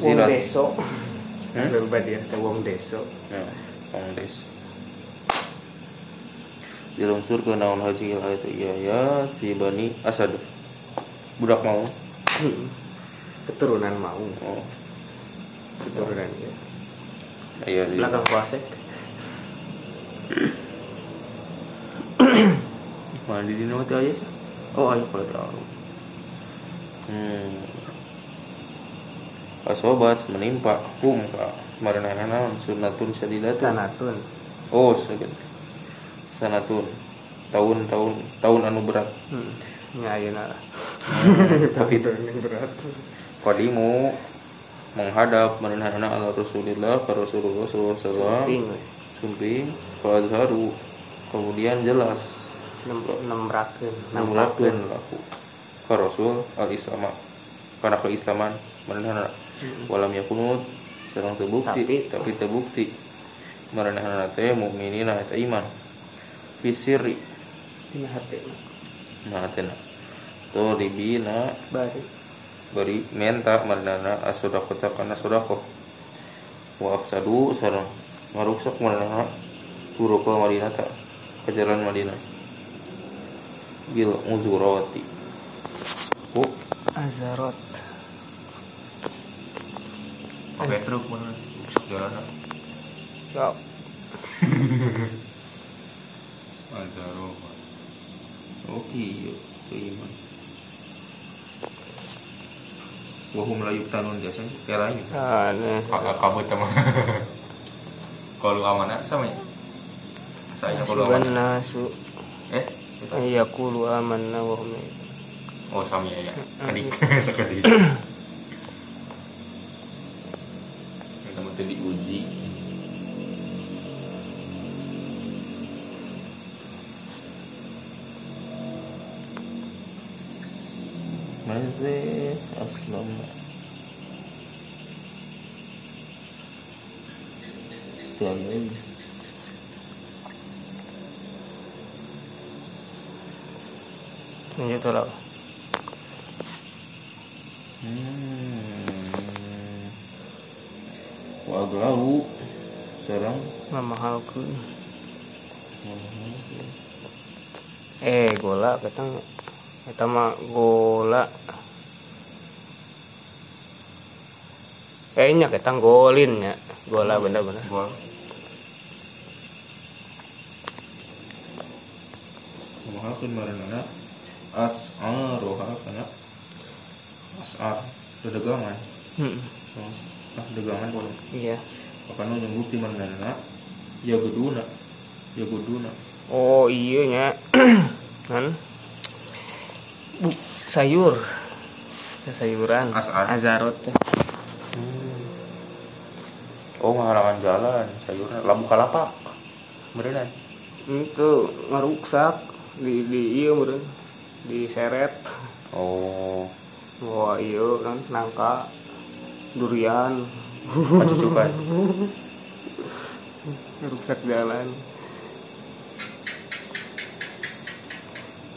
Wong deso. Hmm? Dia teh wong deso. Ya, Kongres. Dilungsur ke naon haji ayat iya ya si Bani Asad. Budak mau. Hmm. Keturunan mau. Oh, Keturunan ya. iya di Belakang kuasek. mana di dino teh aya sih? Oh, ayo kalau tahu. Hmm. Asobat menimpa hum ka maranana naon sunnatun sadidatun. Sanatun. Oh, segan. Sanatun. Tahun-tahun tahun anu berat. Hmm. Ya ayeuna. Tapi Tahun yang berat. Kodimu menghadap merenahana ala Rasulillah ke Rasulullah SAW Ping. we. sumping Fazharu kemudian jelas Nem nembrakeun. Namlakeun laku ke Rasul al Islam karena keislaman merenahana walam yakunut sedang terbukti. Tapi- tapi, terbukti. Merenahana teh mukminina eta iman. Fisiri Tina hati mah. nah tena to dibina Bari. beri menta marnana asodakota kana sodako wa afsadu sareng maruksak marnana turuka Madinah ta ke jalan Madinah. Bil uzurati ku. Azarot. Pakai truk mana jalan Ya. azaro oke iya. Tuh iman wahum layuk tanun jasa kayak lain. Aneh. kamu teman kalau amanah sama ya? Saya kalau amanah nasu eh? Ayyakulu amanna wa hum oh sama ya ya. Adik sekali kita Masih aslam Tuhan ini Ini tu. Hmm. Waglau sekarang. Mamahalkeun. Eh, gola katang eta mah gola. Eh, nya ketang golin nya. Gola bener-bener. gol mahal pun maranana as'aroha kana as'ar. Dagangan Hmm. Nah dagangan boleh Iya. makanya yang bukti maranana ya geduna ya geduna Oh, iya nya. kan Bu, sayur. Sayuran. Asar. Azarot. oh ngahalangan jalan sayurnya labu kalapak beneran Itu ngeruksak di di iya meureun. Diseret. oh Wah, iya kan nangka durian acucukan rusak jalan.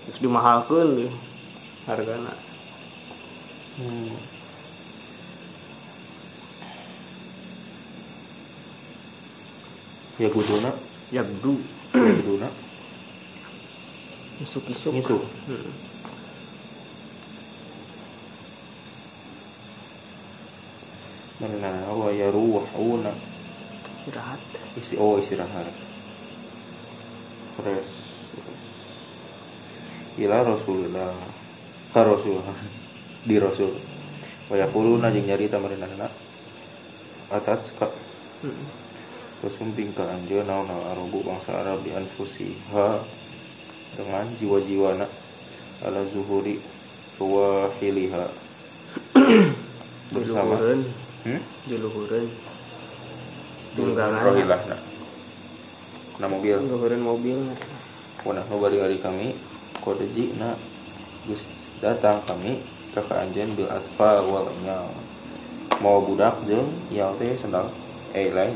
Terus dimahalkan deh hargana hmm. ya guduna yagdu ya guduna isuk isuk Isuk. Hmm. Mana wa yaruhuna istirahat. Isi oh istirahat. Fresh ila rasulullah. Ka rasul di rasul. Wa yaquluna jeung nyari tamarin anak atas ka Hmm. terus sumping ka anjeun naon arabu bangsa arab di anfusiha. Dengan jiwa-jiwana. Ala zuhuri ruwahiliha bersama hmm? Tunggangan tunggangan rohilah na na mobil. Diluhureun mobilnya punah bari hari kami kode na geus datang kami ke kaanjeun bil atfa wal nyal mau budak jeung ieu teh sedang eh lain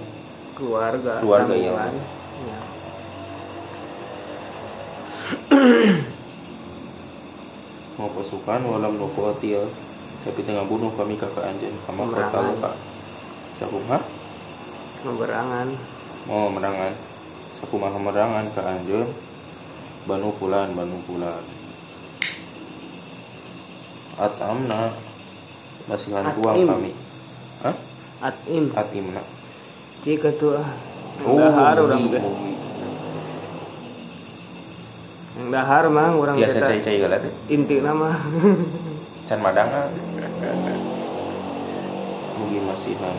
keluarga. Keluarga, iya. tanggungan. ya. mau pasukan walam nu kuatil tapi tengah bunuh kami kaanjeun kama kota Pemerangan. luka sakumaha Memberangan mau merangan sakumaha merangan ke anjeun banu pulan banu pulan atamna. Masihan tuang kami Hah? atim. Atimna. Jika tuh Oh, dahar orang mugi, teh mugi. yang dahar mah orang biasa cai-cai inti nama. Can madangan mugi masihan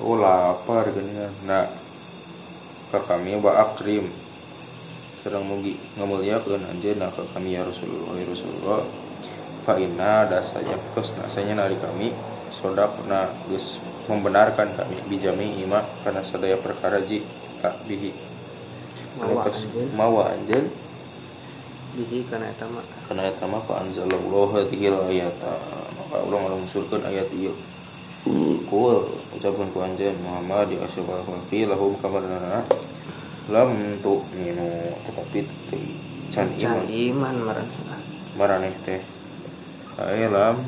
oh lapar geuningan nah ka kami ba akrim. Sedang mugi ngamulyakeun anjeunna ka kami ya Rasulullah ya Rasulullah. Fa inna dasaya kos nasanya nari kami sodakna geus membenarkan kami bijami ima karena sadaya perkara ji ka bihi. Mawa anjeun mawa anjeun bihi kana eta mah karena eta mah fa anzalallahu hadhil ayata. Maka Allah ngalungsurkeun ayat ieu kul ucapkan ku anjeun Muhammad ya asyhadu fi lahum kabarana lam tu minu tetapi can can iman. Iman marah. Maraneh teh. Ae lam.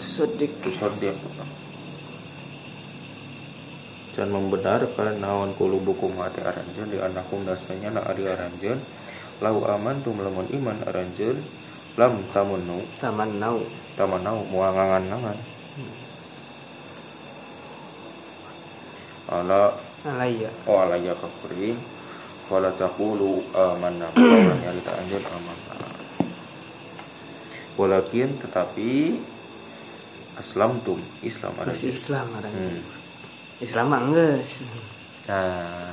Sedik tusaddiq. Can membenarkan naon kulubukum hati aranjeun di anakum dasanya na ari aranjeun lau aman tu melamun iman aranjeun lam tamunnu taman nau. Tamanau moal ngangan-ngangan ala. Alaya. Oh ala ya kafirin wala taqulu amanna. Maka nyarita anjeun amanna. Walakin tetapi aslamtum islam ada masih Islam marah hmm. Islam mah geus nah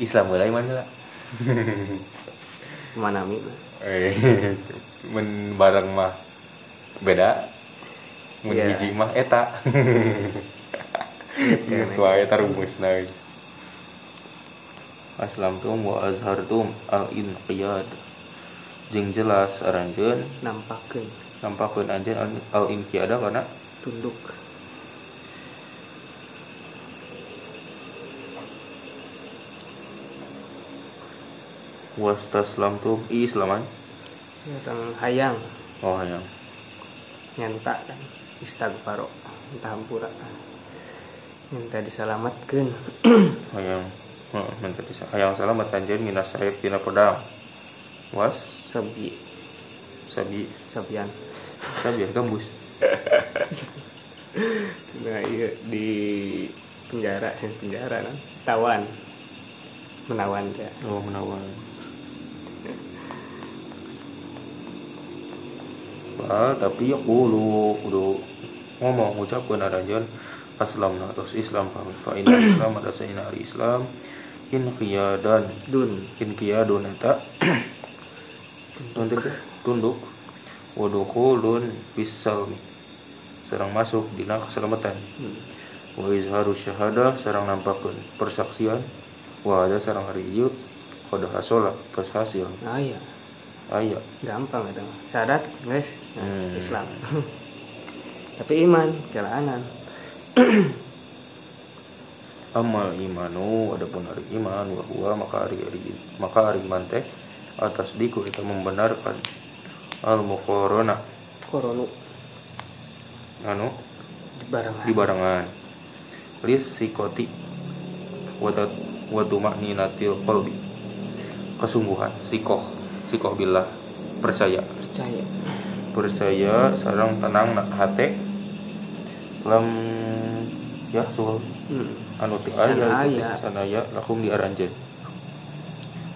islam mulai mana lah mana mi mah. eh men bareng mah beda. Mun Iya. hiji mah eta. Itu aya tarumusna aslamtum wa azhartum al inqiyad. Jeung jelas aranjeun nampakeun. nampakeun anjeun al inqiyada kana? Tunduk wastaslamtum islaman orang hayang. Oh hayang. Nyanta kan istighfaro entah hampura minta diselamatkan. Hayang. Heeh minta bisa hayang salamat anjeun minas saib dina pedang was? Sabi. Sabi. Sabian. Sabi gembus. Nah iya di penjara penjara kan? Tawan. Menawan ya. Oh menawan Bah, tapi ya kudu kudu ngomong ucapkeun aranjeun aslamna terus Islam pamit fa inna Islam ada sayna ari Islam. In qiyadan. Dun. In qiyadun eta. Tunduk tunduk. Wadukhulun bisalmi sareng masuk dina keselamatan. Hmm. wa izharu syahadah sareng nampakeun persaksian. Wa ada sareng hari ieu qad hasola tos hasil. Aya. Gampang itu syarat guys nah. Islam. Tapi iman kelaanan. Amal imanu adapun hari iman wa huwa maka hari hari maka hari iman teh atas diku kita membenarkan. Al muqarana koronu. Anu? Di barengan. Di barengan. Lis sikoti wadat wadumakninatil qalbi. Kesungguhan sikoh sikoh billah percaya. Percaya percaya sarang tenang nak hate. Lam ya sul hmm. anu Can aya aya. sanaya. Lakum diaranjeun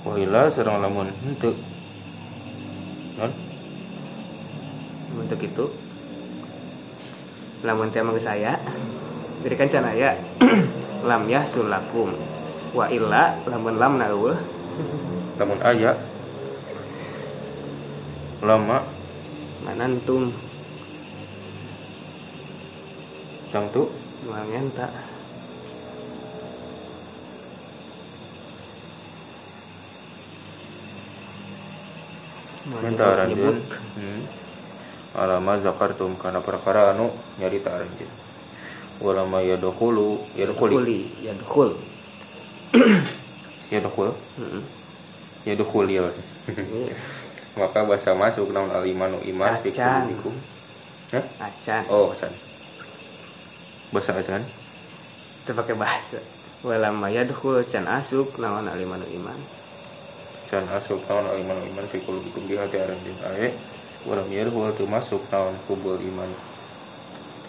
wa ila sareng lamun henteu. Non untuk itu lamun teh mangga saya berikan canaya lam ya sulakum. Wa illa lamun lam na eueuh. Lamun aya lama manantum cang tuh mangenta minta aranjeun hmm. alama zakartum karena perkara anu nyarita aranjeun walama yadkhulu yadkhuli. Kuli, ya dukul. yadkhul? Heeh. yadkhul ya maka bahasa masuk namun alimanu iman Acan. qulubikum Hah? Acan. oh acan bahasa acan Itu pakai bahasa. Walama yadkhul can asuk naon alimanu iman. can asuk naon alimanu iman fi qulubikum di hati aranjeun ae walam yadkhul tu masuk naon kubul iman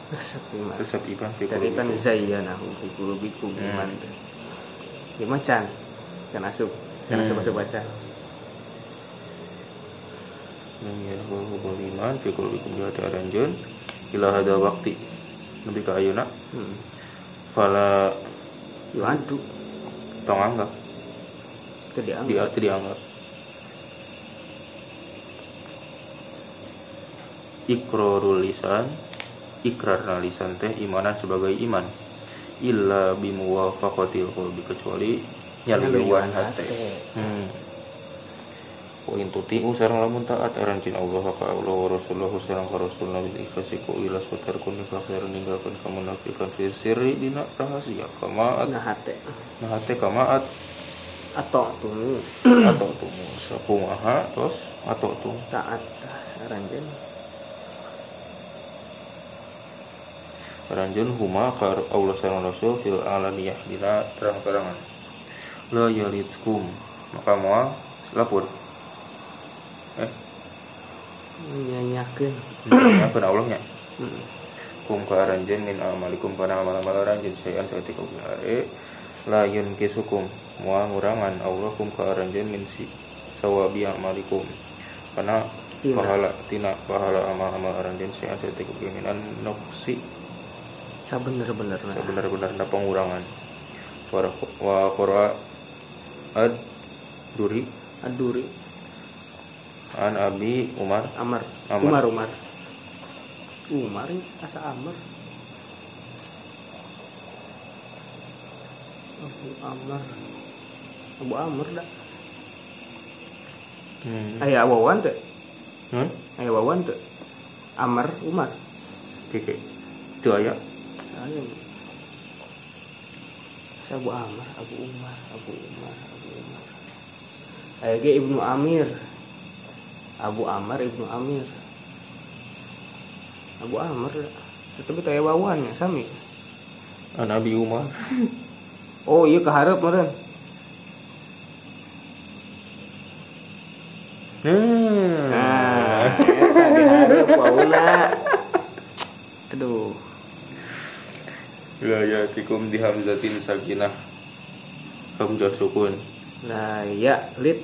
Resep iman. resep iman fi Tadi kan qulubikum zayyanahu fi qulubikum Hmm. iman. teh. Ya macan. Can asuk. Can Hmm. asuk masuk baca. Lam yadkhul kubul iman fi qulubikum di hati aranjeun ila hadzal waqti nepi ka ayeuna Hmm. fala Yuantu. tong anggap. Itu dianggap. di arti dianggap. Ikrarul lisan. Ikrar lisan teh imanan sebagai iman. Illa bimuwafaqatil qalbi kecuali nyaliuan hati. Hmm. Poin tuti sareng lamun taat arancin Allah ka Allah wa Rasulullah sareng ka Rasul Nabi ikhlasi ku ila sutar kun fakir ninggalkeun kamunafikan fi sirri dina rahasia kamaat Nah hate. nah hate kamaat Atau tuh atau tuh sakumaha terus atau tuh taat ranjen. ranjun huma ka Allah sareng Rasul fil alaniyah dina terang-terangan. La yalitkum maka moal lapor Nyanyakeun. ya Allahnya Hmm. kum ka ranjun min amalikum kana amal-amal ranjun sayan saeutik are la yunkisukum moal ngurangan Allah kum ka ranjun min si sawabi amalikum Tina. pahala tina pahala amal-amal ranjun sayan saeutik minan nuksi Sabener-benerna. sebenar-benarnya pengurangan Wa- qara ad duri Aduri. An abi umar Amar. Amar. Umar Umar. Umar ini asa Amar. Abu Amar. Abu Amar dah. hmm. Aya wawan teh. hmm? Aya wawan teh. Amar Umar. Kike. itu aya Aya. Sa Abu Amar, Abu Umar, Abu Umar, Abu Umar. Aya ge Ibnu Amir. Abu Amar Ibnu Amir. Abu dah. Tapi teh aya wawan ya sami. an abi umar Oh iya keharap meren. hmm. Nah, eta diharap wauna. Aduh. la yatikum di hamzatin sakinah hamzah sukun Nah, ya lit.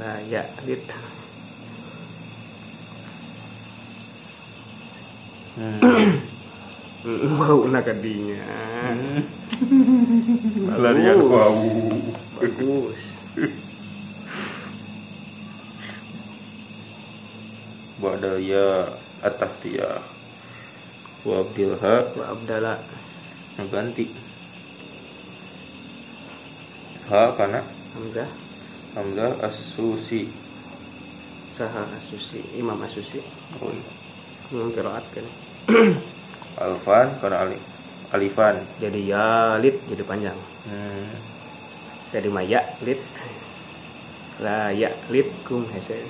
Nah, ya lit. hmm. Bau nak kadinya. larian bau Bagus. badaya atahtiyah wa abdilha Wa Abdallah. ganti ha kana Hamzah. Hamzah as-susi Saha Asusi. Imam Asusi. oh, iya. Imam Qiraat kan. alfan kana alif alifan Jadi ya lit jadi panjang. hmm. Jadi maya lit. La ya lit kum hese.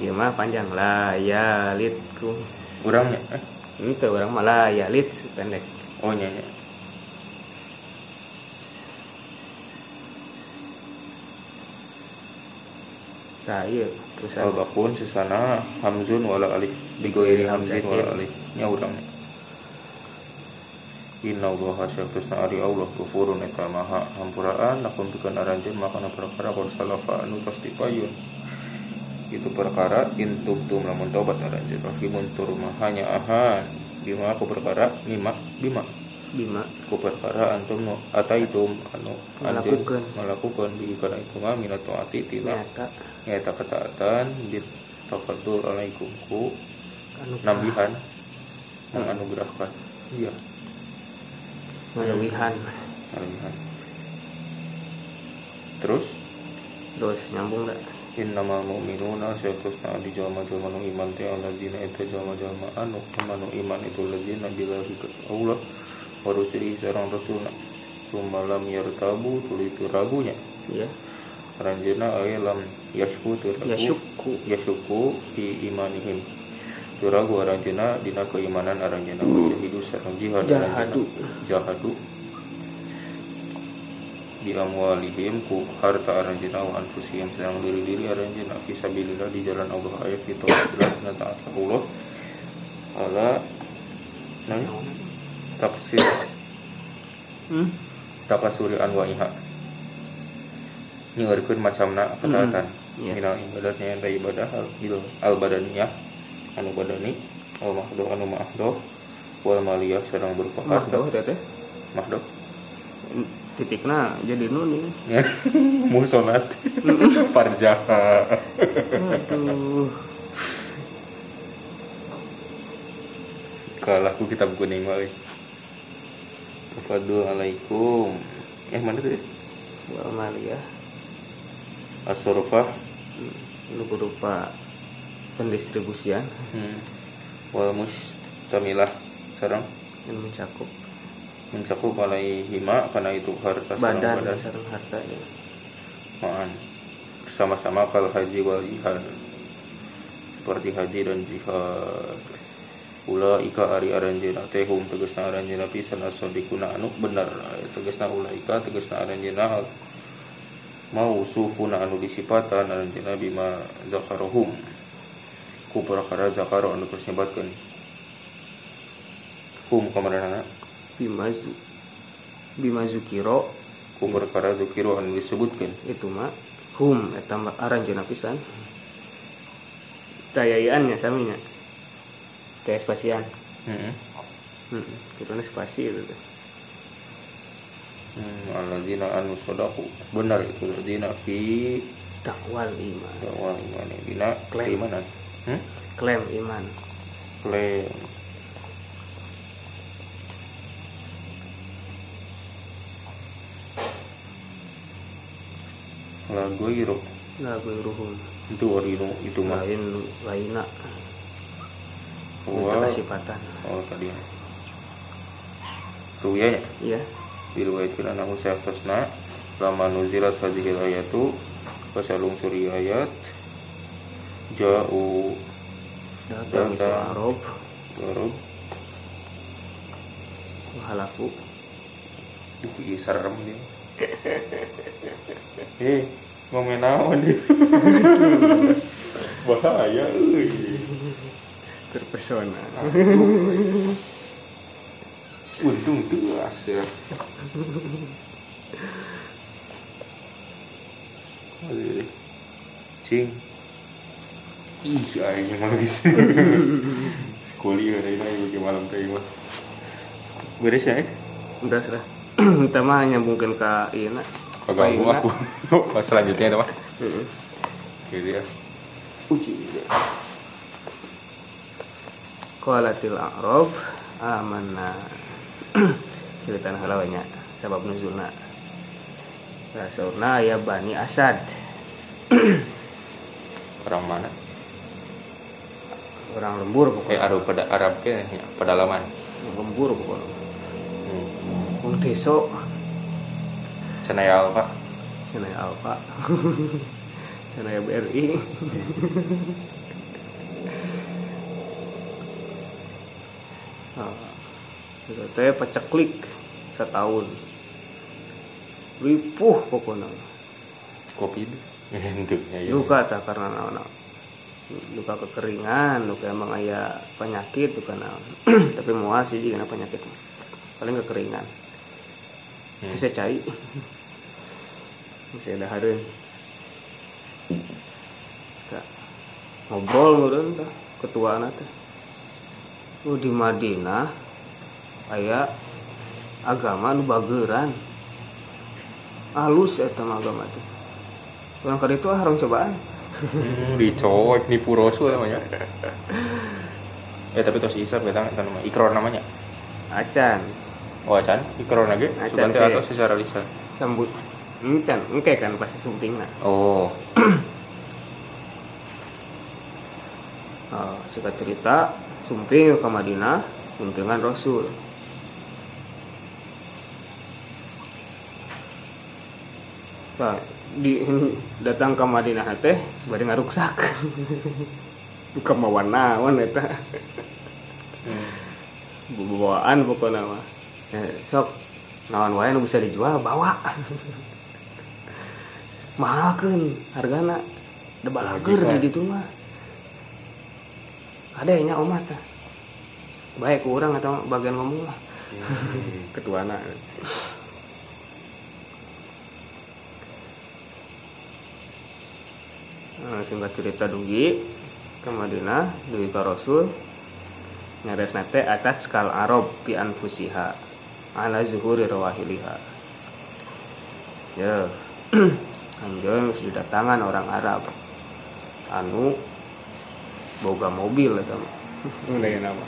Iya mah panjang la ya lit kum. urangnya eh? Itu orang malah ya lit pendek. oh nyanya Nah iya terus al bakun sesana hamzun wala alif bigoiri hamzin wala alif nya urangnya Inna Allah syafisna ari Allah kufurun eta maha hampuraan. Lakum pikeun aranjeun makana perkara qad salafa anu pasti payun itu perkara intub tum lamun tobat aranjeun rahimun tur mahanya ahan. Bima aku perkara lima bima bima ku perkara antum nu ataitum anu Ngalakukeun. ngalakukeun bi kana itu mah minat taati tina nyata. Nyata ketaatan bir tafadul alaikum ku anu nambihan. Menganugerahkan. Iya. Ngalewihan nambihan. Terus? Terus nyambung dah innamal mu'minuna sayakusna di jalma-jalma nu iman teh alladzina eta jalma-jalma anu amanu iman itu alladzina billahi ka Allah wa rusulihi sareng rasulna summa lam yartabu teu ragunya. Ya. Ranjana aya lam yashku ya syukku yashku fi imanihim. Teu ragu aranjeuna dina keimanan aranjeuna wajahidu sareng jihad jahadu. Jahadu. Di amwalihim ku harta aranjeuna wa anfusihim. Sareng diri-diri aranjeuna fisabilillah di jalan Allah. Ayat kita ka Allah ala nanya taksir hmm? takasuri anwa'iha nyengeurekeun macamna ketaatan Iya. minal ibadatnya yang ibadah al, al badaniyah anu badani al mahdoh anu mahdoh wal maliyah sedang berupa mahdoh teh teh. Mahdoh titikna jadi nun ini ya. Musolat. Farjaha aduh. Kalah ku kitab kuning mah euy Tafadul alaikum eh mana tuh ya? wal maliyah as-surfah lu berupa pendistribusian. Hmm. wal mustamilah. Sarang? Yang mencakup. Mencakup alaihima karena itu harta badan badan. sareng harta ya. Ma'an. Bersama-sama kal haji wal jihad. Seperti haji dan jihad Ula ika ari aranjena tehum tegesna aranjena pisan asodikuna anu bener tegesna ula ika tegesna aranjena mau sufuna anu disipatan aranjena bima zakarohum ku perkara zakaro anu terus hum kamarana bimazu bimazukiro ku perkara zukiro. Anu disebutkeun itu mah hum eta mah aranjeuna pisan dayayaannya saminya teh spasian. Hmm, kituna spasi itu teh Hmm, alladzina anu sodaku benar itu alladzina fi dakwal iman. dakwal iman. Dina Klaim. keimanan hmm? klaim iman. Klaim. Lagu iru lagu ruhum itu orinu itu mah. Lain laina. Wah. Wow. sifatan oh tadi ruya ya iya diriwayatkan anahu syakhsna lama nuzilat hadhil ayatu pasalung suri ayat ja'u datang. Arab Baru halaku Uh, iya serem dia. Eh, ngomen naon dia? Bahaya euy. Terpesona Untung ya. Aduh. Cing. Ih, si aing mah geus. Kuliah deui na ieu malam teh mah. Beres ya? udah sudah kita mah nyambungkan ke iya nak Kagak aku. Oh, selanjutnya ada mah. Heeh. Gitu ya. uji Qalatil a'rab amanna. Ceritaan halawanya Sabab nuzulna. Rasulna ya Bani Asad. Orang mana? Orang lembur Eh, pokoknya Arab pada Arab ke? Pedalaman. Lembur pokoknya. Hmm. Wong deso Cenaya apa? Sana ya Alfa Sana ya BRI Nah, itu teh paceklik setahun. Ripuh pokoknya. Ya. duka tak karena naon duka kekeringan duka emang aya penyakit duka naon. Tapi mau sih jika penyakit. Paling kekeringan. Hmm. bisa cai. Bisa ada Tah, ngobrol meureun tah ketua teh oh di Madinah aya agama nu bageran. Halus eta agama teh. Orang kali itu ah orang cobaan. Hmm, dicoek nipu rasul namanya. Ya tapi tos isap kita kan nama ikrar namanya. Acan. Oh acan? Ikrar lagi? Acan atau secara lisan. Sambut. Encan engke kan pasti sumping nah oh. Oh, suka cerita sumping ke Madinah sumpingan Rasul. Nah, di datang ke Madinah teh bari ngaruksak. Bukan mawan naon eta. Hmm. bawaan pokoknya mah. Ya, sok naon wae nu bisa dijual bawa. Mahalkeun hargana. Da balager Majikan. di ditu mah ada nya omah tah baik ku urang atau bagian ngomong lah. Hmm. ketuana Nah, singkat cerita dugi ke Madinah dugi Rasul nyares nate atas skal Arab fi anfusiha ala zuhuri rawahiliha. Ya anjing geus didatangan orang Arab. Anu boga mobil eta mah Mulai nama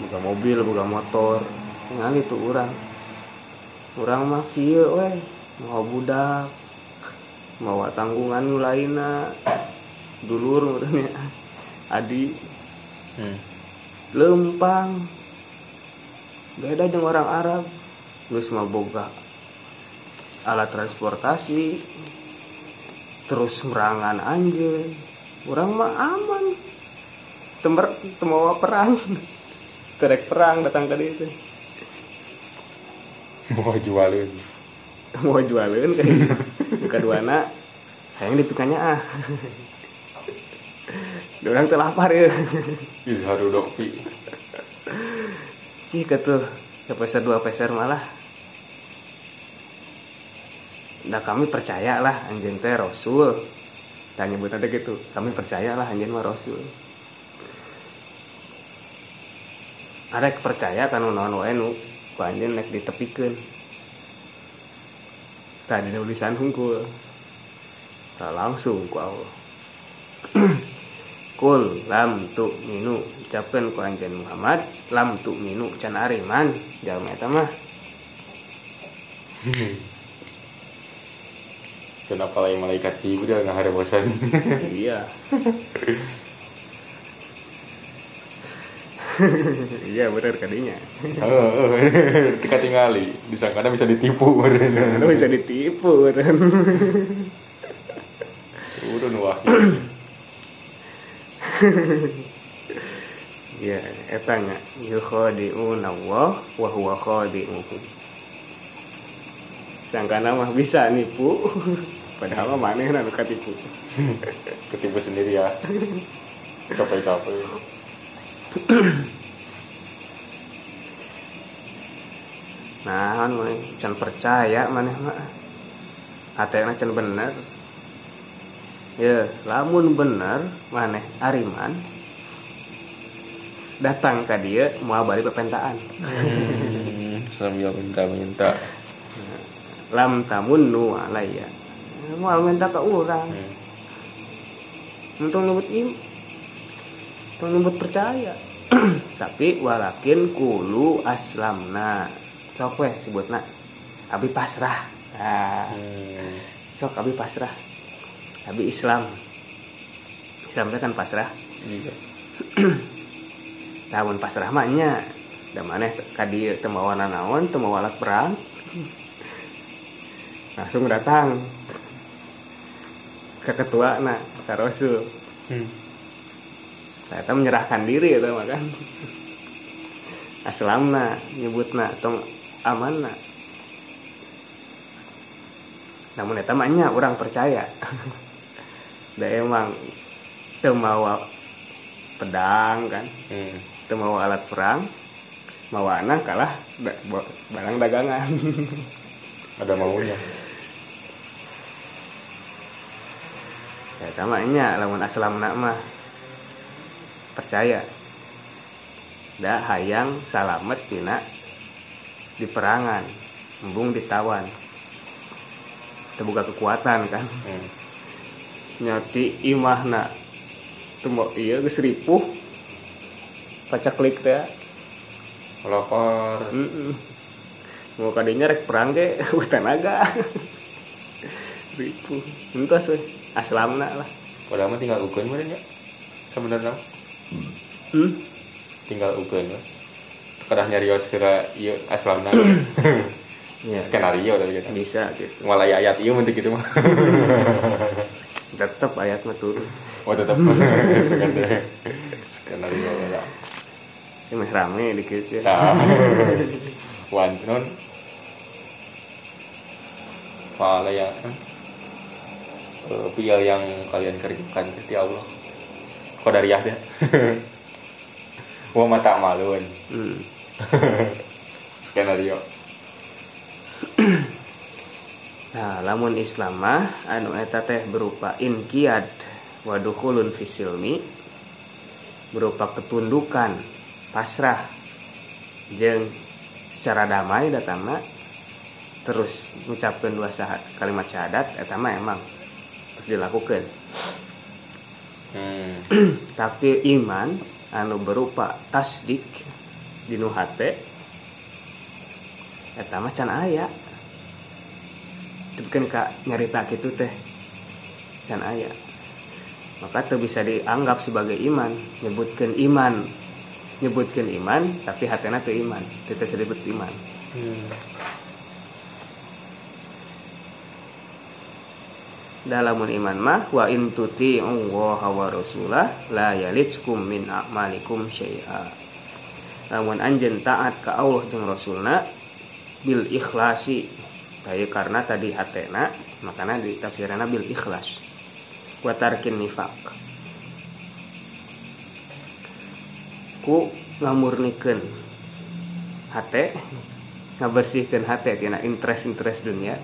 boga mobil boga motor. Ningali tuh orang orang mah kieu we mau budak. Mau tanggungan nu lainna. Dulur urangnya adi. Hmm. lempang. Beda dengan orang Arab. Geus mah boga alat transportasi. Terus merangan anjeun orang mah aman. Temer temawa perang. Terek perang datang ke dia teh. mau jualin. Mau jualin kayak kedua anak sayang dipikannya ah. Orang tuh lapar ya. Izharu dokpi Ih tuh ke peser dua peser malah. Nah kami percaya lah anjing teh Rasul Dan nyebut ada gitu. Kami percaya lah anjing mah Rasul. Ada percaya kan non wae nu ku anjeun nek ditepikeun tadi tulisan hungkul tak langsung ku Allah kul lam tu minu ucapkan ku anjeun Muhammad lam tu minu can ariman. Eta mah kenapa lain malaikat Jibril nggak ada bosan? Iya. Iya bener kadinya. Ketika tinggali disangka bisa ditipu. Bisa ditipu. Bener udah wah. Ya eta nya yukhadi'una Allah wa huwa khadi'uhum sangkana mah bisa nipu padahal mah manehna nu katipu ketipu sendiri ya. Capek-capek. Nah maneh can percaya maneh mah. Hatena can bener. Ya lamun bener maneh ariman datang ke dia mau balik pepentaan Hmm, sambil minta-minta. Lam tamun nu alaya mau minta ke orang. Hmm. untung nyebut im untung nyebut percaya. Tapi walakin kulu aslamna. Sok weh sebutna. Abi pasrah. Nah Hmm. sok abi pasrah. Abi Islam. Islam kan pasrah. Iya. namun pasrah mahnya da maneh kadi teu mawa nanaon teu mawa alat perang. Langsung datang ke ketua na ke Rasul. Hmm. ternyata menyerahkan diri itu mah kan. Aslamna nyebutna tong amanna namun eta mah nya orang percaya. Da emang teu mawa pedang kan. Hmm. teu mawa alat perang mawa anak kalah da- barang dagangan. Ada maunya ya sama nya lamun aslamna mah percaya. Da hayang salamet tina di perangan embung ditawan. Terbuka kekuatan kan. Hmm. nyati imahna tembok iya geus ripuh. Pacak klik teh. Lapar Mm-mm. mau kadinya rek perang wah tenaga. Ripuh. Entos we aslamna lah. Padahal mah tinggal ukeun meureun ya. Sebenarnya hmm? tinggal ukeun we kadah nyarios kira ieu aslamna ya skenario tapi gitu bisa gitu. Aya ayat ieu mentik gitu mah. Tetep ayat mah turun. Oh tetap skenario. Skenario ya. Ini rame dikit ya. Nah wan non. Pahala yang pial yang kalian kerjakan ke Allah. Qadariyah deh Wah mata maluan hmm. skenario. Nah, lamun Islam mah anu eta teh berupa inqiyad wa dukhulun fisilmi berupa ketundukan, pasrah jeung secara damai datangna terus mengucapkan dua syahadat, kalimat syahadat eta mah emang harus dilakukan. hmm. Tapi iman anu berupa tasdik dinu hate eta mah can aya. Tapi kan kak nyarita gitu teh can aya. Maka tuh bisa dianggap sebagai iman, nyebutkan iman, nyebutkan iman, tapi hatena tuh iman, kita disebut iman. hmm. Dalamun iman mah wa in tuti Allah wa rasulah la yalitskum min a'malikum syai'a. Lamun anjeun taat ka Allah jeung Rasulna bil ikhlasi. Kayak karena tadi hatena makanya di tafsirana bil ikhlas. Wa tarkin nifaq. Ku ngamurnikeun hate ngabersihkeun hate tina interest-interest dunia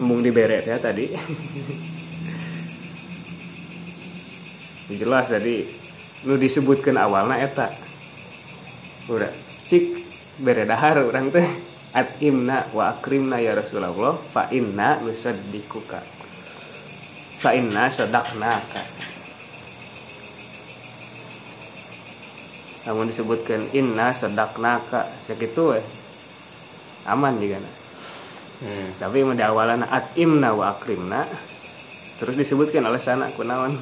embung diberet ya tadi. Jelas tadi nu disebutkan awalnya eta. Udah cik bere dahar orang teh. At imna wa akrimna ya rasulullah fa inna nusaddikuka fa inna sadaqnaka. Namun disebutkan inna sadaqnaka. Sakitu we aman juga nah Hmm. tapi di awalan atimna wa akrimna terus disebutkan oleh sana kunaon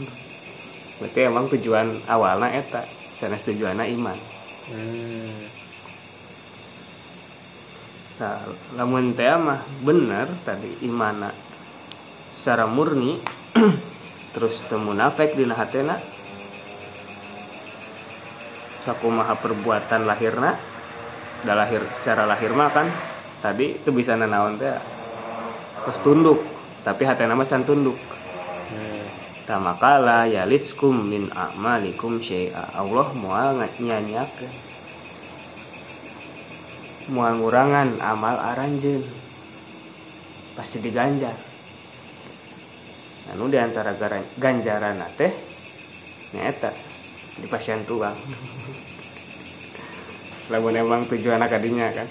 berarti emang tujuan awalnya eta sana tujuannya iman Hmm. nah, lamun teh mah bener tadi imana secara murni terus temu nafek dina hatena sakumaha perbuatan lahirna da lahir secara lahir mah kan tadi itu bisa nanaon teh terus tunduk. Tapi hatena mah can tunduk. Hmm. tamakala yalitskum min a'malikum syai'a. Allah moal nyanyiakeun moal ngurangan amal aranjeun. Pasti diganjar. Anu di antara ganjaran teh nyata di pasien tuang lamun emang tujuan kadinya kan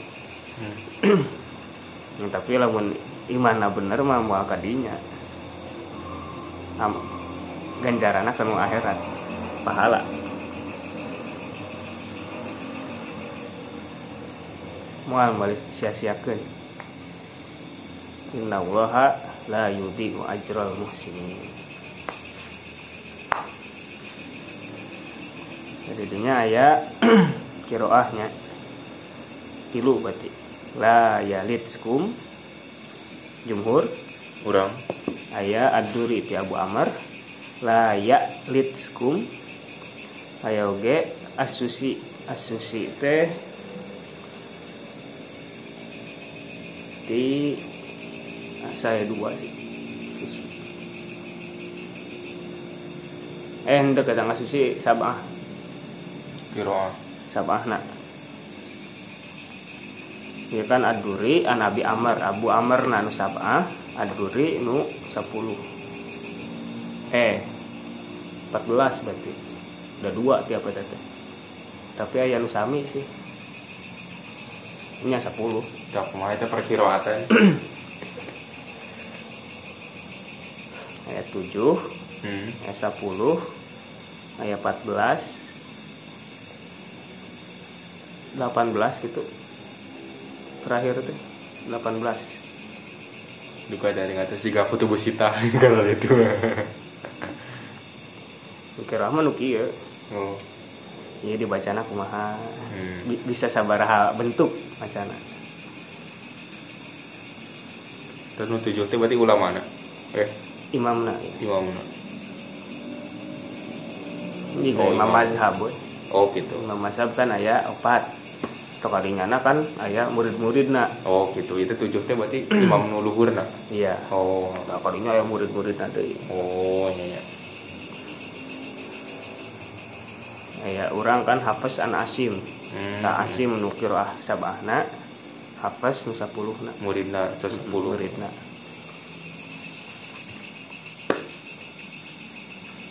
Hmm. tapi lamun iman bener mah moal kadinya Am, ganjaran kanu akhirat pahala. Moal balik sia-siakeun. Inna allaha la yudhi'u ajral muhsinin. Jadi dinya aya kiroahnya tilu berarti la yalitskum. Jumhur. Urang. aya aduri ti Abu Amr la yalitskum. Aya oge asusi asusi teh di ah, saya dua sih. Asusi. eh hendak kadang asusi sabah. Kiroah. sabah nak kan aduri an Abi Amr Abu Amr na nu sabah aduri nu 10 eh 14 berarti. Udah dua tiap eta teh. Tapi aya nu sami sih. Nya 10 tak mah itu perkiraan ayat 7 hmm. ayat 10 ayat 14 18 gitu terakhir tuh? 18 duka dari ngatas jika aku tubuh sita kalau itu. Oke Rahman uki ya oh. iya dibacana kumaha Hmm. Bi- bisa sabaraha bentuk bacana terus nu tujuh teh berarti ulama na? Eh? Imamna ya. imamna Ini Oh, imam imam. mazhab oh gitu. Imam mazhab kan aya opat tokalingana kan aya murid-muridna. Oh gitu. Itu tujuh teh berarti imam nu luhurna iya. Oh. Tokalinya aya murid-muridna deui. Oh iya iya. aya urang kan hafes an asim. Hmm. ta asim nu qiraah sabahna hafes nu sapuluhna. Muridna ke sepuluh? muridna.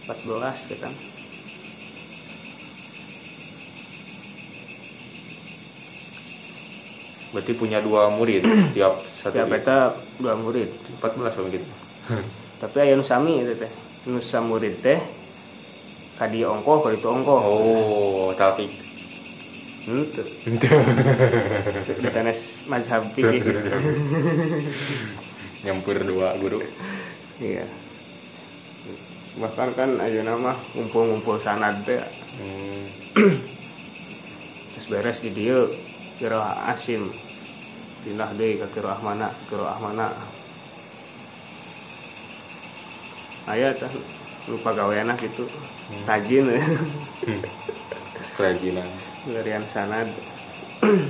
14 kita berarti punya dua murid tiap satu tiap eta dua murid. Empat belas gitu tapi aya nu sami itu teh. Nu murid teh kadi ongkoh ka itu ongkoh. Oh tapi. Henteu. Tenes mazhab fikih. nyampur dua guru. Iya. Bahkan kan ayo nama ngumpul-ngumpul sanad teh. Hmm. terus beres di dieu kira asim. Pindah deui ka kira mana, kira mana. Aya tah lupa gaweana gitu. Tajin kerajinan Larian sanad.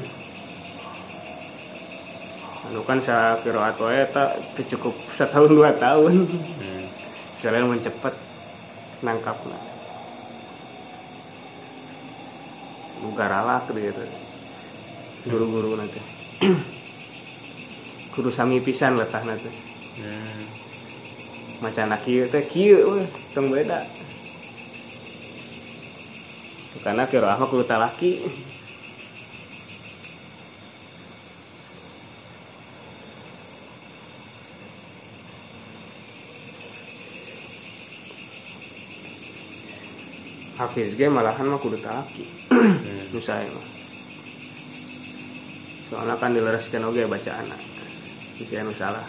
Anu kan sa kiraat wae eta teu cukup setahun dua tahun. Hmm. sekalian mencepat nangkapna buka ralak gitu guru-guru nanti. Guru sami pisan letah nanti. Hmm. macam kieu teh kieu weh tong beda. Karena kira mah kudu talaki Hafiz ge malahan mah kudu talaki Hmm. nu saya mah soalnya kan dilereskeun oge bacaan. Jika anu salah.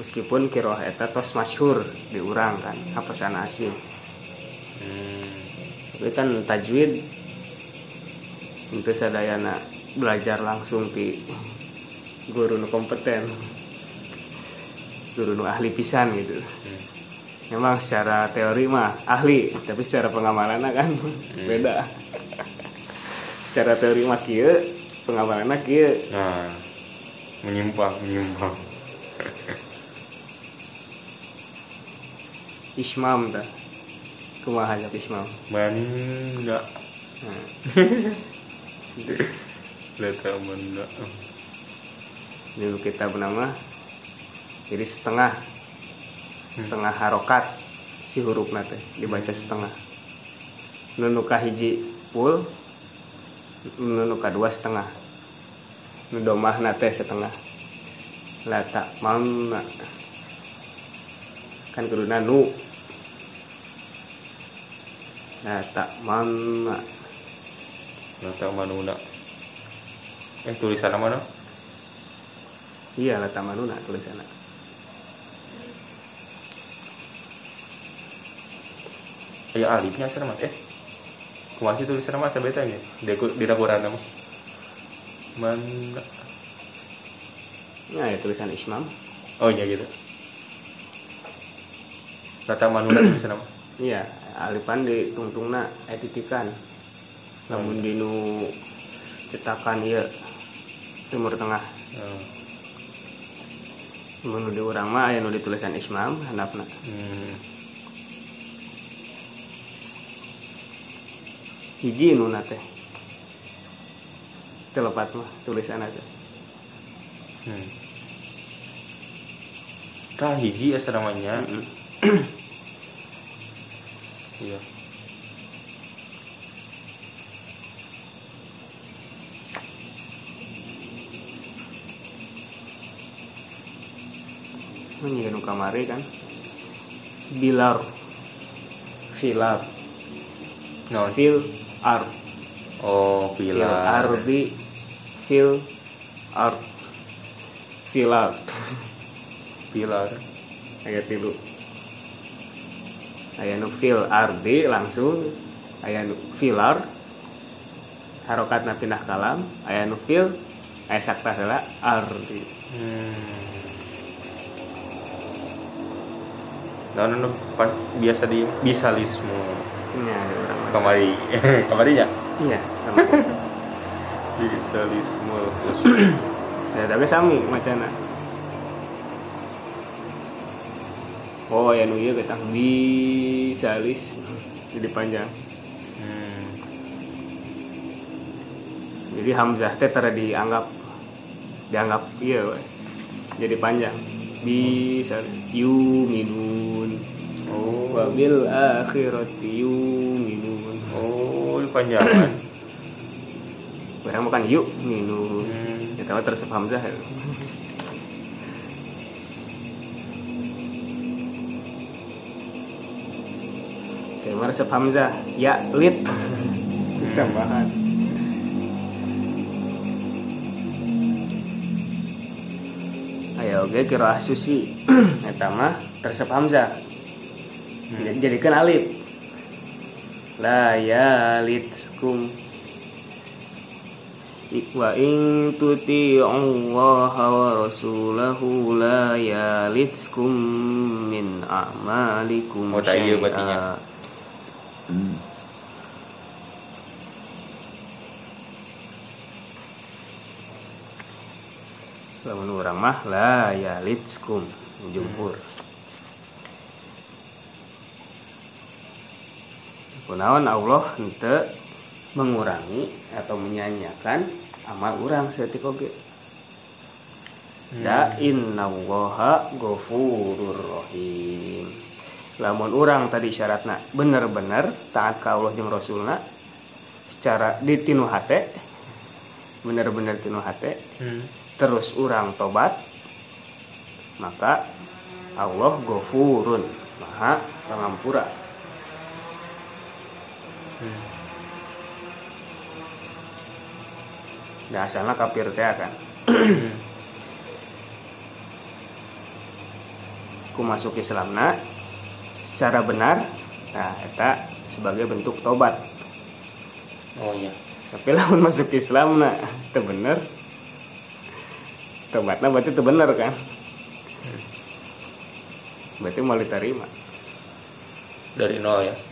Meskipun kiroah eta tos masyhur di urang kan hafasan asim Hmm. tapi kan tajwid itu sadayana belajar langsung di guru nu kompeten guru nu ahli pisan gitu. Memang secara teori mah ahli tapi secara pengamalan kan beda secara teori mah kieu pengamalan kieu. Nah menyimpang menyimpang. Ismam dah kumaha ya ismam manda nah, leta manda dulu kita bernama jadi setengah. Setengah harokat si huruf nate dibaca setengah. Nunuka hiji full nunuka dua setengah. Nudomah nate setengah. Lata mamna kan kuduna nu. Lata mamna leta manuna eh tulisan mana iya lata manuna tulisanna ya alifnya sana mas eh kumasi tulisan mas beta ya di di laporan nama. Manda ya, ya tulisan ismam oh iya gitu. Leta manuna tulisan nama. Iya alipan di tungtungna eh titikan. Namun dinu cetakan iya timur tengah. Mun di urang mah aya nu ditulisan ismam handapna. Hmm. hiji nuna teh telepat mah tulisan aja. Hmm. tah hiji ya seramanya? Iya. Ini kan kamari kan? Bilar. Filar. No fil ar oh pilar ardi fil art filar. Pilar ayat tilu. Aya nu fil ardi langsung. Aya nu filar. Harokatna pindah kalam. Aya nu fil. Aya sakta heula ardi hmm. Nah, nah, pan- biasa di bisalisme nya ada orang mah. kamari kamarinya iya terus ya tapi sami macana oh aya nu ieu kita bisalis jadi panjang hmm. jadi hamzah teh tara dianggap dianggap iya we. jadi panjang. Bisa yuminun oh. Wa bil akhirati yuminun. Oh ini panjangan. Barang bukan yuk minun hmm. ya tahu terus hamzah ya. Kayak resep hamzah ya lit tambahan ayo oke kira susi. Eta mah resep hamzah jadikan alif la yalitskum wa in tuti'ullaha wa rasulahu la yalitskum min a'malikum Oh, iya syai'a. nya. lamun urang mah la yalitskum jumhur Kunaon Allah ente mengurangi atau menyanyiakan amal orang setik oge. Da innallaha ghafurur rahim. Lamun orang tadi syaratna bener-bener taat ka Allah jeung Rasulna secara di tinu hate bener-bener tinu hate Hmm. terus orang tobat maka Allah ghafurun maha pengampura Hmm. Nah, asalna kafir teh kan. Ku masuk Islamna secara benar, nah eta sebagai bentuk tobat. oh iya Tapi lamun masuk Islam nah itu bener. Tobatnya berarti itu bener kan? Berarti mau diterima. dari nol ya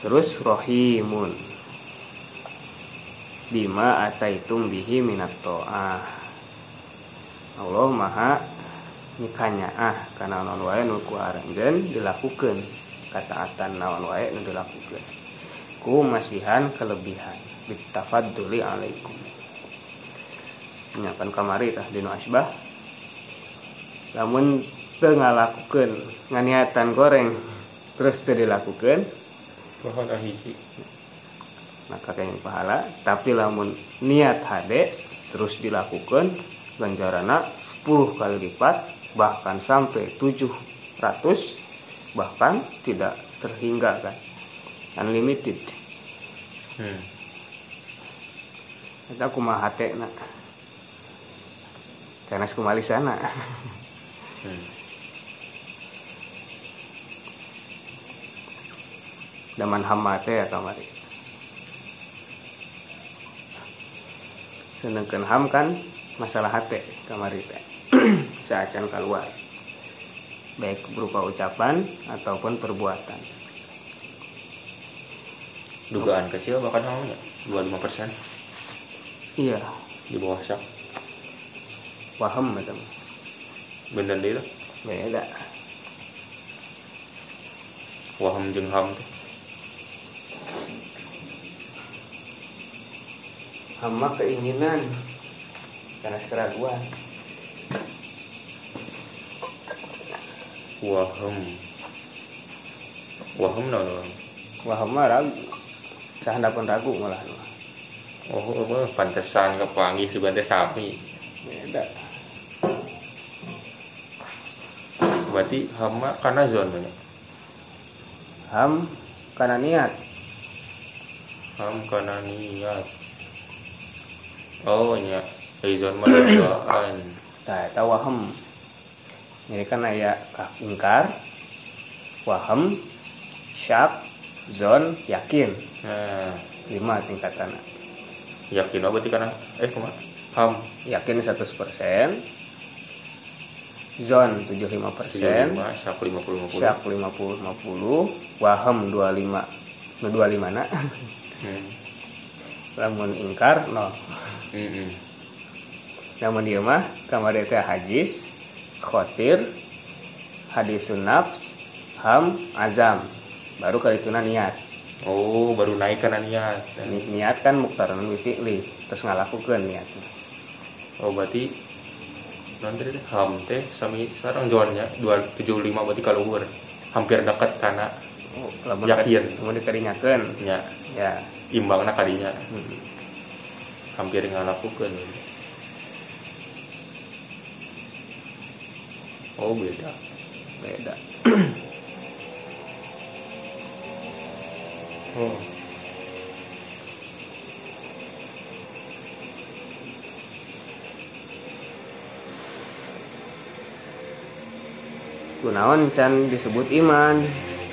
terus rohimun. Bima ataitum bihi minat to'ah. Allah maha nyikanya ah karena naon wae nu ku kuarengkeun dilakukeun. Kataatan naon wae nu dilakukeun. Ku masihan kelebihan. Bitafadduli alaikum. Nyakan kamari tah dina asbah. Lamun teu ngalakukeun nganiatan goreng terus teu dilakukeun pohon hiji maka kayak pahala tapi lamun niat hade terus dilakukan ganjarana 10 kali lipat bahkan sampai 700 bahkan tidak terhingga kan? Unlimited. Hmm. kita kumaha hate nak? Karena kumali sana. Hmm. Daman hamate ya kamari sedangkan ham kan masalah hati kamari teh seacan keluar. Baik berupa ucapan ataupun perbuatan. Dugaan kecil bahkan namanya dua lima persen. Iya. Di bawah sak paham macam. Bener lah beda. Waham jeung ham tuh hama keinginan. Karena keraguan waham. Waham naon waham mah ragu. Sahanda pun ragu malah oh apa pantesan kepanggih juga teh sami beda. Berarti hama karena zon banyak ham karena niat. Ham karena niat oh nya zon mah duaan nah eta waham. Jadi kan aya ingkar waham syak zon yakin. Nah. Lima tingkatan. Yakin apa berarti karena eh kumaha ham. Yakin 100% zon 75% lima syak lima puluh lima puluh. Syak 50 50 waham 25 nu 25 na hmm. Lamun ingkar no. Hmm. namun dia mah kamar teh hadis khotir hadis nafs ham azam. Baru kali itu niat. Oh baru naik karena niat. Ni- niat kan muktaran fi'li terus ngalakukan niat. Oh berarti nanti ham teh sami sekarang tujuh lima berarti kalau hampir dekat karena Yakin. mau dikerinyakeun nya ya. Imbangna kadinya. Hmm. hampir ngalakukan oh beda. Beda. Oh. Kunaon can disebut iman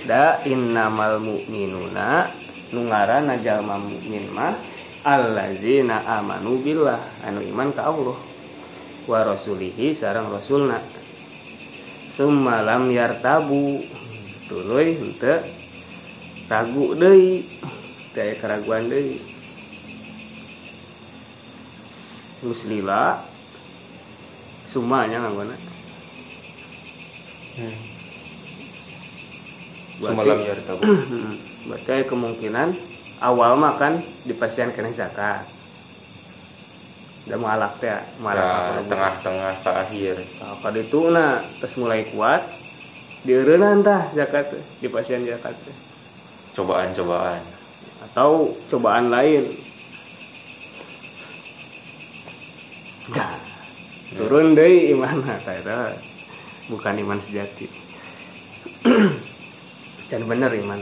da innamal mu'minuna nungaran jalma mukmin mah allazina amanu billah anu iman ka Allah wa rasulihi sareng rasulna. Summa lam yartabu tuluy henteu ragu deui teu keraguan deui. Muslila sumanya nganggona. Hmm. Semalam ya Hmm, berarti kemungkinan awal mah kan dipasihan kena zakat. Udah mualaf teh mualaf nah, apa tengah-tengah ke akhir. Nah, pada itu nah terus mulai kuat dieureunan tah zakat teh dipasihan zakat cobaan-cobaan. Atau cobaan lain. Nah, turun deh iman eta bukan iman sejati dan bener iman.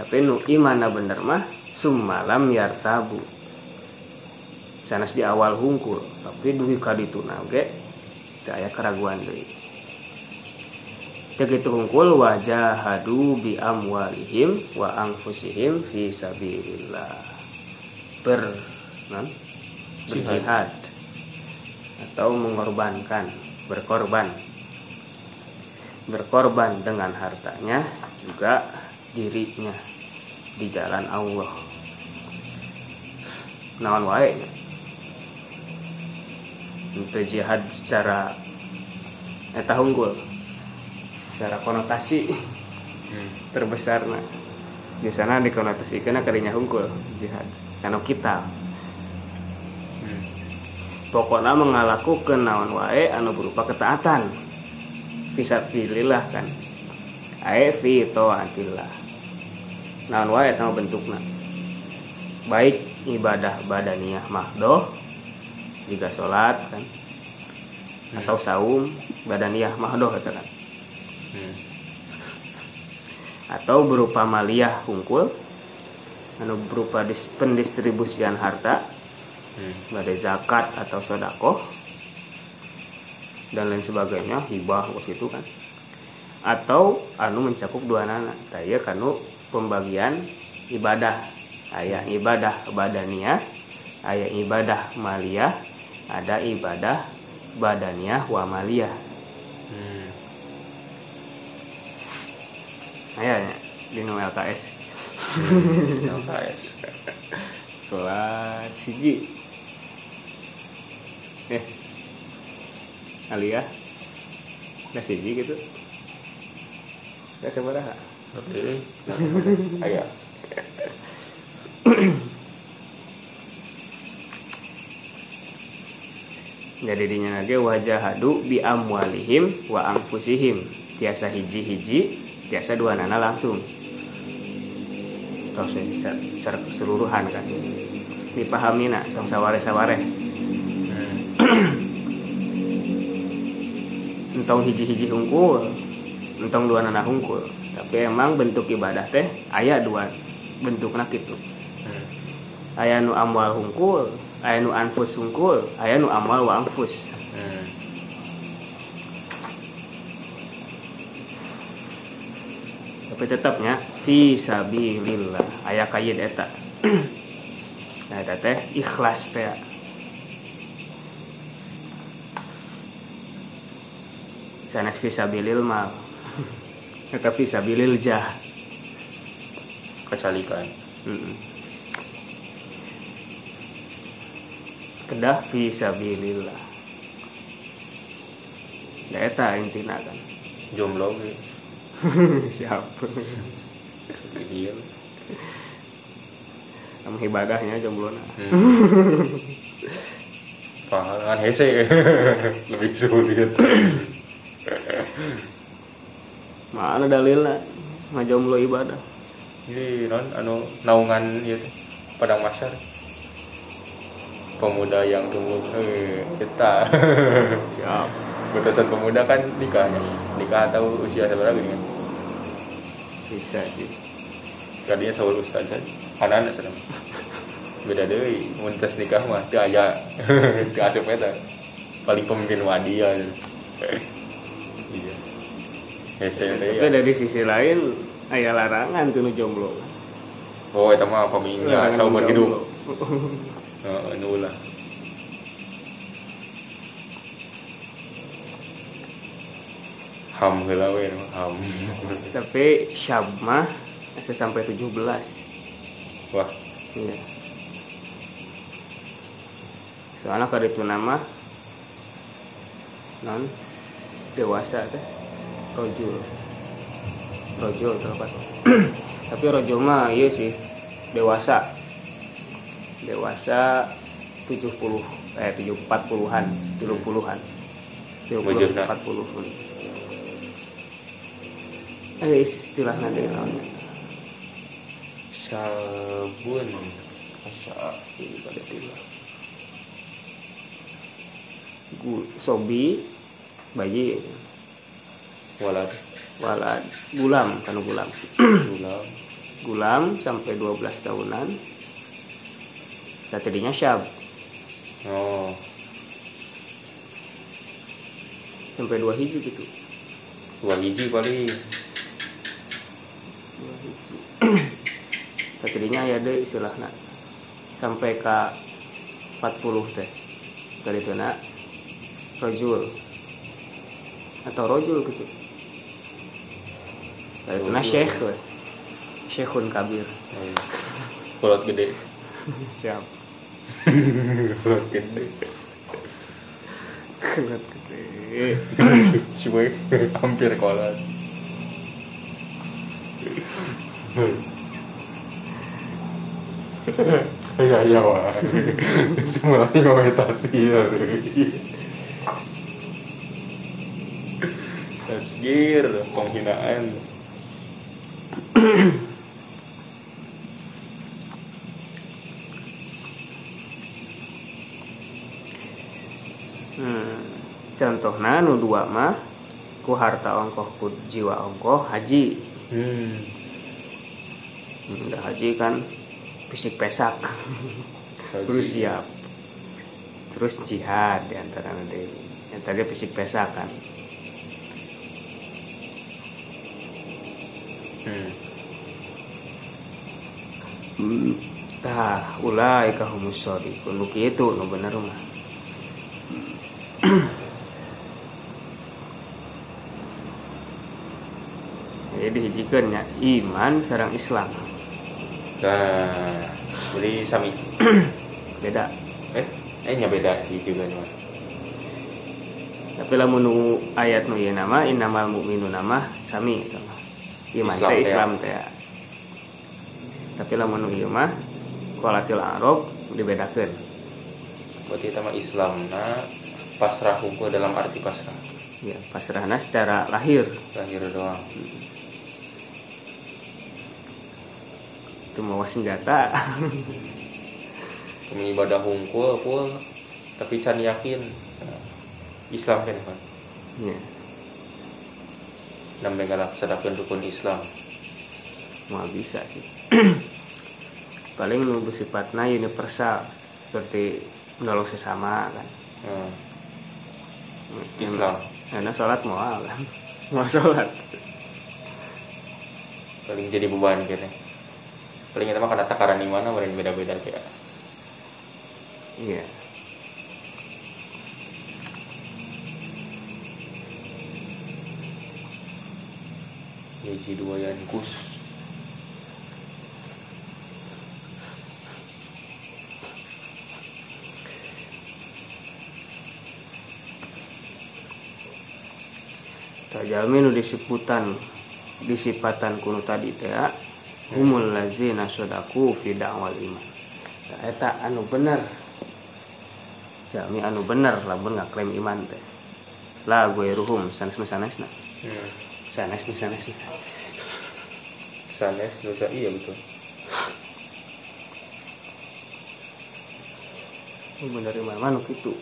Tapi nu imana bener mah summalam yartabu. Sanes di awal hungkul tapi duwi kadituna ge teu aya keraguan deui. Itu hungkul wajah hadu bi amwalihim wa anfusihim fi sabilillah. Ber non, berjihad. Atau mengorbankan berkorban berkorban dengan hartanya juga dirinya di jalan Allah. Naon wae? Untuk jihad secara eta unggul secara konotasi hmm. terbesar nah di sana dikonotasikan kadinya unggul jihad. Karena kita. Hmm. pokoknya mengalakukan naon wae anu berupa ketaatan bisa pilihlah kan. Ae fi taatillah naon wae eta bentukna? Baik ibadah badaniyah mahdoh juga sholat kan. Atau saum badaniyah mahdoh eta kan. Hmm. atau berupa maliyah hungkul anu berupa dis- pendistribusian harta Hmm. badai zakat atau sodakoh dan lain sebagainya hibah waktu itu kan. Atau anu mencakup dua nana saya kanu pembagian ibadah. Ayah ibadah badaniyah ayah ibadah maliyah ada ibadah badaniyah wa maliyah. Hmm. ayahnya di LKS LKS kelas siji. Eh aliyah kelas siji gitu kelas sabaraha Oke. Aya. jadi dinya lagi wajah hadu bi amwalihim wa anfusihim tiasa hiji-hiji tiasa dua nana langsung terus secara, secara keseluruhan kan dipahami nak tong saware-saware Hmm. Entong hiji-hiji hungkul entong dua nana hungkul tapi emang bentuk ibadah teh ayat dua bentuk nak itu Hmm. ayat nu amwal hungkul ayat nu anfus hungkul ayat nu amal wa anfus. Hmm. tapi tetapnya fi sabilillah. Aya kayid eta. Nah eta teh ikhlas teh sanes fi sabilil mal eta fi sabilil jah Kecalikan. Mm-mm. kedah fi sabilillah da eta intina kan Jomblo ge. siapa Iya. Am ibadahnya jomblo na. Hmm. Pahalan hese lebih sulit. Mana dalilnya? Ngajomblo ibadah. Jadi non anu naungan teh padang masyar. Pemuda yang tunggu eh kita. Siap. Batasan pemuda kan nikahnya. Nikah atau usia seberapa gini kan? Bisa sih. Tadinya sahur ustaz saja. Anak-anak sedang. Beda deh, mun tes nikah mah teu aya teu asup eta. Paling pemimpin wadi ya. Tapi ya. dari sisi lain aya larangan tuh jomblo. Oh, eta mah Larangan seumur hidup. jomblo. Heeh, nu lah. Ham heula we ham. Tapi syab mah bisa sampai 17. Wah, Iya. Soalnya kalau itu nama non dewasa teh rojul rojul apa? Tapi rojul mah iya sih dewasa. Dewasa 70 eh 7 40-an 70-an 70 Wajibna. 40 eh istilah nanti namanya sabun. Sobi bayi walad. Walad. Gulam kan gulam. Gulam. gulam sampai 12 tahunan. Dan tadinya syab. Oh, sampai dua hiji gitu. Dua hiji paling. dua hiji. Tadinya ya deh istilahnya. Sampai ke 40 teh. Dari itu nak rojul. Atau rojul gitu nak Rojul. syekh we. syekhun kabir Eh, Kolot gede. siap Kolot gede. Kuat gede Si boy hampir kolot. Iya iya wah. Semuanya komentasi ya. Tasgir, penghinaan. Hmm, contohnya nu dua mah ku harta ongkoh ku jiwa ongkoh haji. Hmm. Hmm, udah haji kan fisik pesak. Terus siap. Terus jihad di antara nanti. Yang tadi fisik pesak kan Hmm. Hmm, tah ulai kahumus sodikun nu kitu nu bener mah jadi dihijikan ya iman sarang Islam Nah, jadi sami. beda Eh, eh nya beda nih. Mas. tapi lamun nu ayat nu ieu nama innamal mu'minu nama sami mah. Iman Islam teh teh. Islam teh tapi lamun ieu mah qolatil arab dibedakeun Berarti itu mah Islam nah pasrah hukum dalam arti pasrah ya pasrahna secara lahir lahir doang. itu mawa senjata Cuma ibadah hungkul pun tapi can yakin Islam kan kan. Ya nambe ngalaksanakeun rukun Islam. Mau bisa sih. Paling nu bersifatnya universal. Seperti menolong sesama kan? Hmm. Islam. Karena sholat mau kan? Mau sholat. Paling jadi beban gitu paling kita mah karena takaran di mana beda-beda kayak. Iya. Yaji dua yang kus Tajami nu disiputan disipatan kuno tadi teh ya. humul lazina sodaku fi da'wal iman. Nah, eta anu bener. Jami anu bener lamun ngaklaim iman teh. Lah gue ruhum sanes nu sanes na hmm. Sanes nu sanes na sanes dosa iya betul. Ini bener iman manu kitu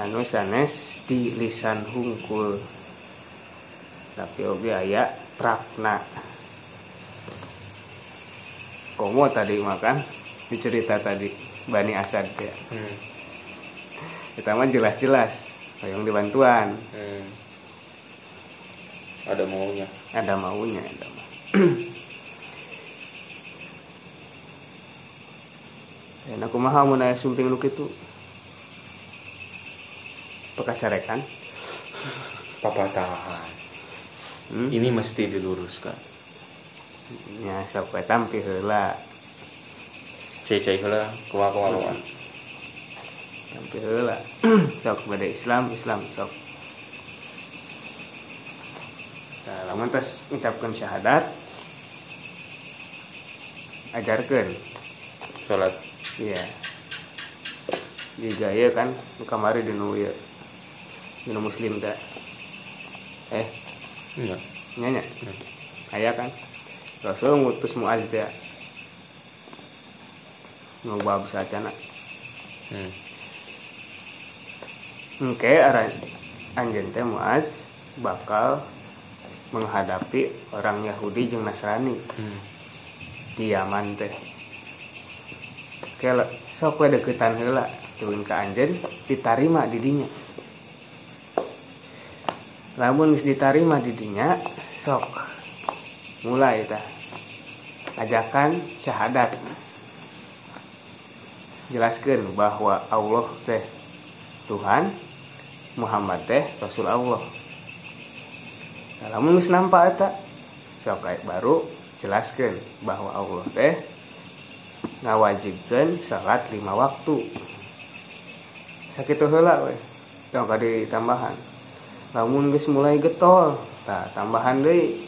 anu sanes di lisan hungkul. Tapi oge aya prakna. Komo tadi makan dicerita tadi Bani Asad ya. Hmm. kita mah jelas-jelas yang dibantuan Hmm. Ada maunya. Ada maunya ada mah. Dan aku mah mun aya sumping nu kitu pekacarekan papatahan hmm? ini mesti diluruskan. Nya sok we tampi heula cai-cai heula kumaha kumaha kumaha tampi heula sok bade Islam Islam sok nah lamun tes ucapkan syahadat. Ajarkeun sholat iya. Di gaya kan kamari di nu ieu di muslim teh eh? Enggak nyanya Hmm. aya kan Rasul ngutus Muaz teh nu bab sacana hmm. engke aran anjeun teh Muaz bakal menghadapi orang Yahudi jeung Nasrani. Hmm. di Yaman teh. Kela sok we deketan heula. Turun ke anjeun ditarima di dinya lamun geus ditarima di dinya sok mulai tah. Ajakan syahadat. Jelaskan bahwa Allah teh Tuhan Muhammad teh Rasul Allah nah, lamun geus nampak eta sok baru jelaskan bahwa Allah teh ngawajibkeun salat lima waktu. Sakitu heula we kadi tambahan. Lamun geus mulai getol tah tambahan deui.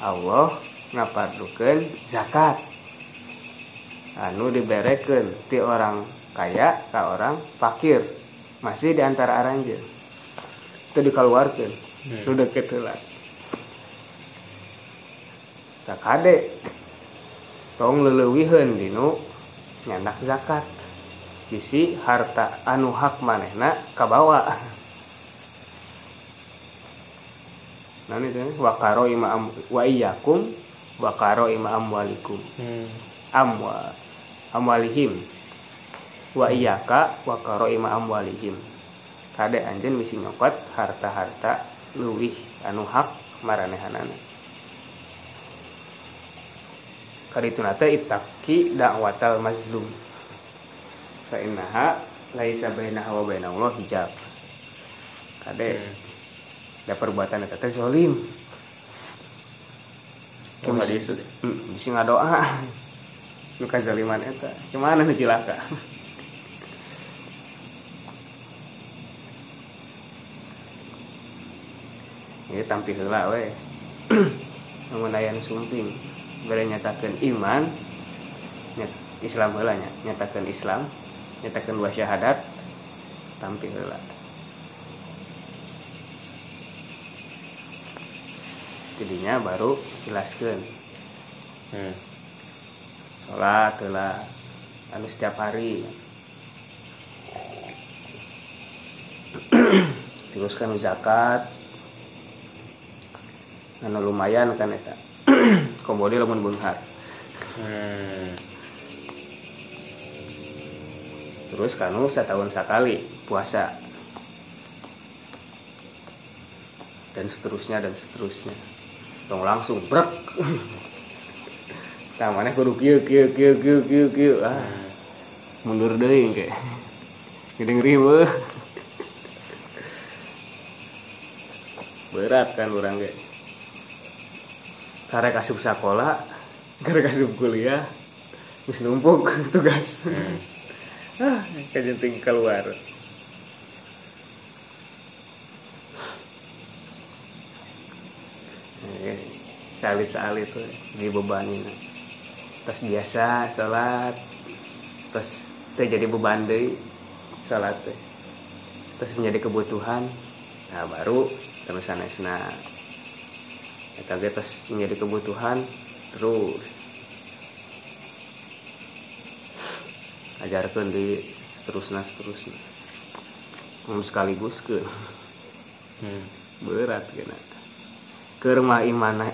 Allah ngapardukeun zakat. Anu diberekeun ti orang kaya ka orang fakir. Masih di antara aranjeun itu dikeluarkan Hmm. hmm. deket heula tak kade tong leulewiheun dinu nyandak zakat bisi harta anu hak manehna kabawa nah ini teh wakaro ima am, wa iyyakum wakaro ima amwalikum. Hmm. amwa amwalihim. Wa iyyaka wakaro ima amwalihim. Kade anjeun misi nyokot harta-harta luwih anu hak maranehanana kaditu nate itaki da'watal mazlum. Fa innaha laisa bainaha wa bainallah hijab. Kade Hmm. da perbuatan eta teh zalim Oh, hadis itu. hmm, bisa ngadoa. Nu kazaliman eta. Gimana nu cilaka? Ini tampil heula we. Namun aya nu sumping bere nyatakeun iman Islam heula nya nyatakeun Islam nyatakeun dua syahadat tampil heula jadinya baru jelaskan. Hmm. sholat heula anu setiap hari. Teruskan zakat. Anu lumayan kan eta komodi lamun beunghar hmm. terus kanu setahun sekali puasa. Dan seterusnya dan seterusnya. Tong langsung brek. Mana kudu kieu kieu kieu kieu kieu kieu. Ah. Mundur deui engke. Gede riweuh berat kan orang ge karek asup sekolah karek asup kuliah geus numpuk tugas. Hmm. ah kajenting keluar. Eh, salit-salit tuh dibebani terus biasa sholat terus teh jadi beban deui sholat teh. Terus menjadi kebutuhan nah baru terus sanesna ge terus menjadi kebutuhan terus. Ajarkan di seterusnya seterusnya Ngomong sekaligus ke? Hmm. berat kena. Ke rumah iman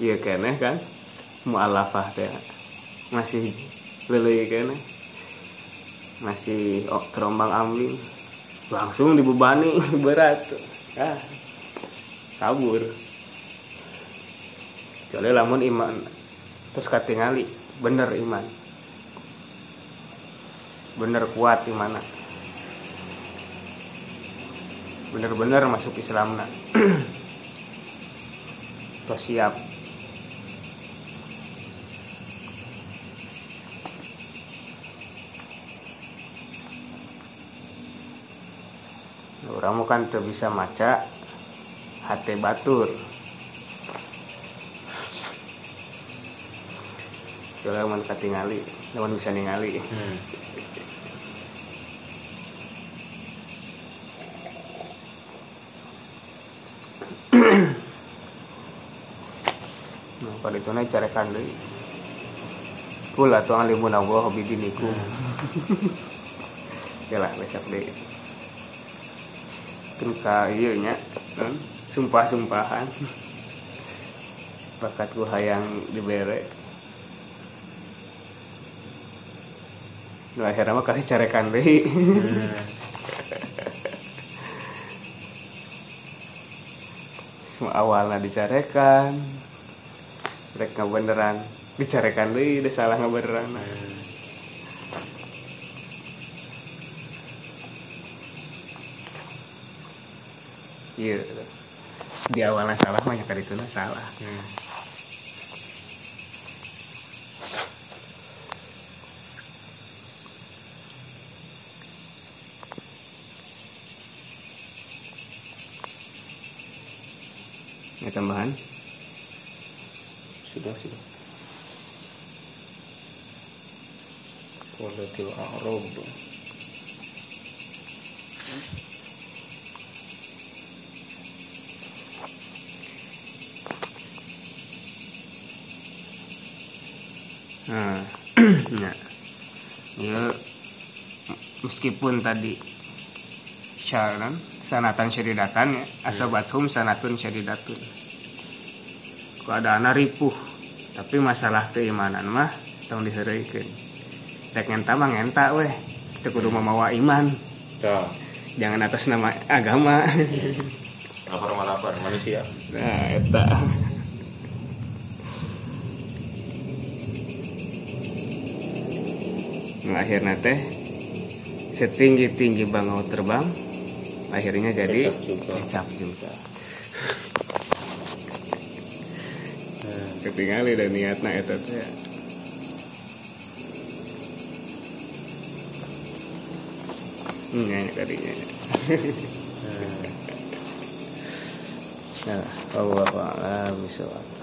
iya kene kan? Mualafah teh masih lelei kene masih oh, terombang ambing. Langsung dibebani berat. Ah. Kabur kecuali lamun iman. Terus katingali bener iman. Bener kuat imana. Bener-bener masuk Islam nak terus siap. Orang kan tuh bisa maca hati batur coba man katingali lawan bisa ningali Hmm. Nah, pada itu naik carekan deui. Pula tuh alimun Allah bidinikum. Ya lah besok deh. Kan ka ieu nya, kan? Sumpah-sumpahan. Bakat hayang dibere. Akhirnya mah kali carekan deui. Hmm. Semua awalnya dicarekan. Rek beneran dicarekan deui, udah salah beneran. Hmm. Iya. Di awalnya salah mah nyakar itu salah. Hmm. Tambahan. Sudah, sudah. Qalatil a'rab. Nah, ya. Ya, meskipun tadi syaran sanatan syadidatan ya, asabathum sanatun syadidatun. Keadaan ripuh, tapi masalah keimanan mah tong diheureukeun. Rek ngenta mah ngenta weh, teu kudu mamawa iman, Ya, jangan atas nama agama. lapar mah lapar manusia. Nah, eta. Nah, akhirnya teh setinggi tinggi bangau terbang akhirnya jadi Kecap juga. kecap juga Ketinggali dan niatna eta teh Hmm, nyanyi tadinya. Hmm. Nah, Allah a'lam bishawab.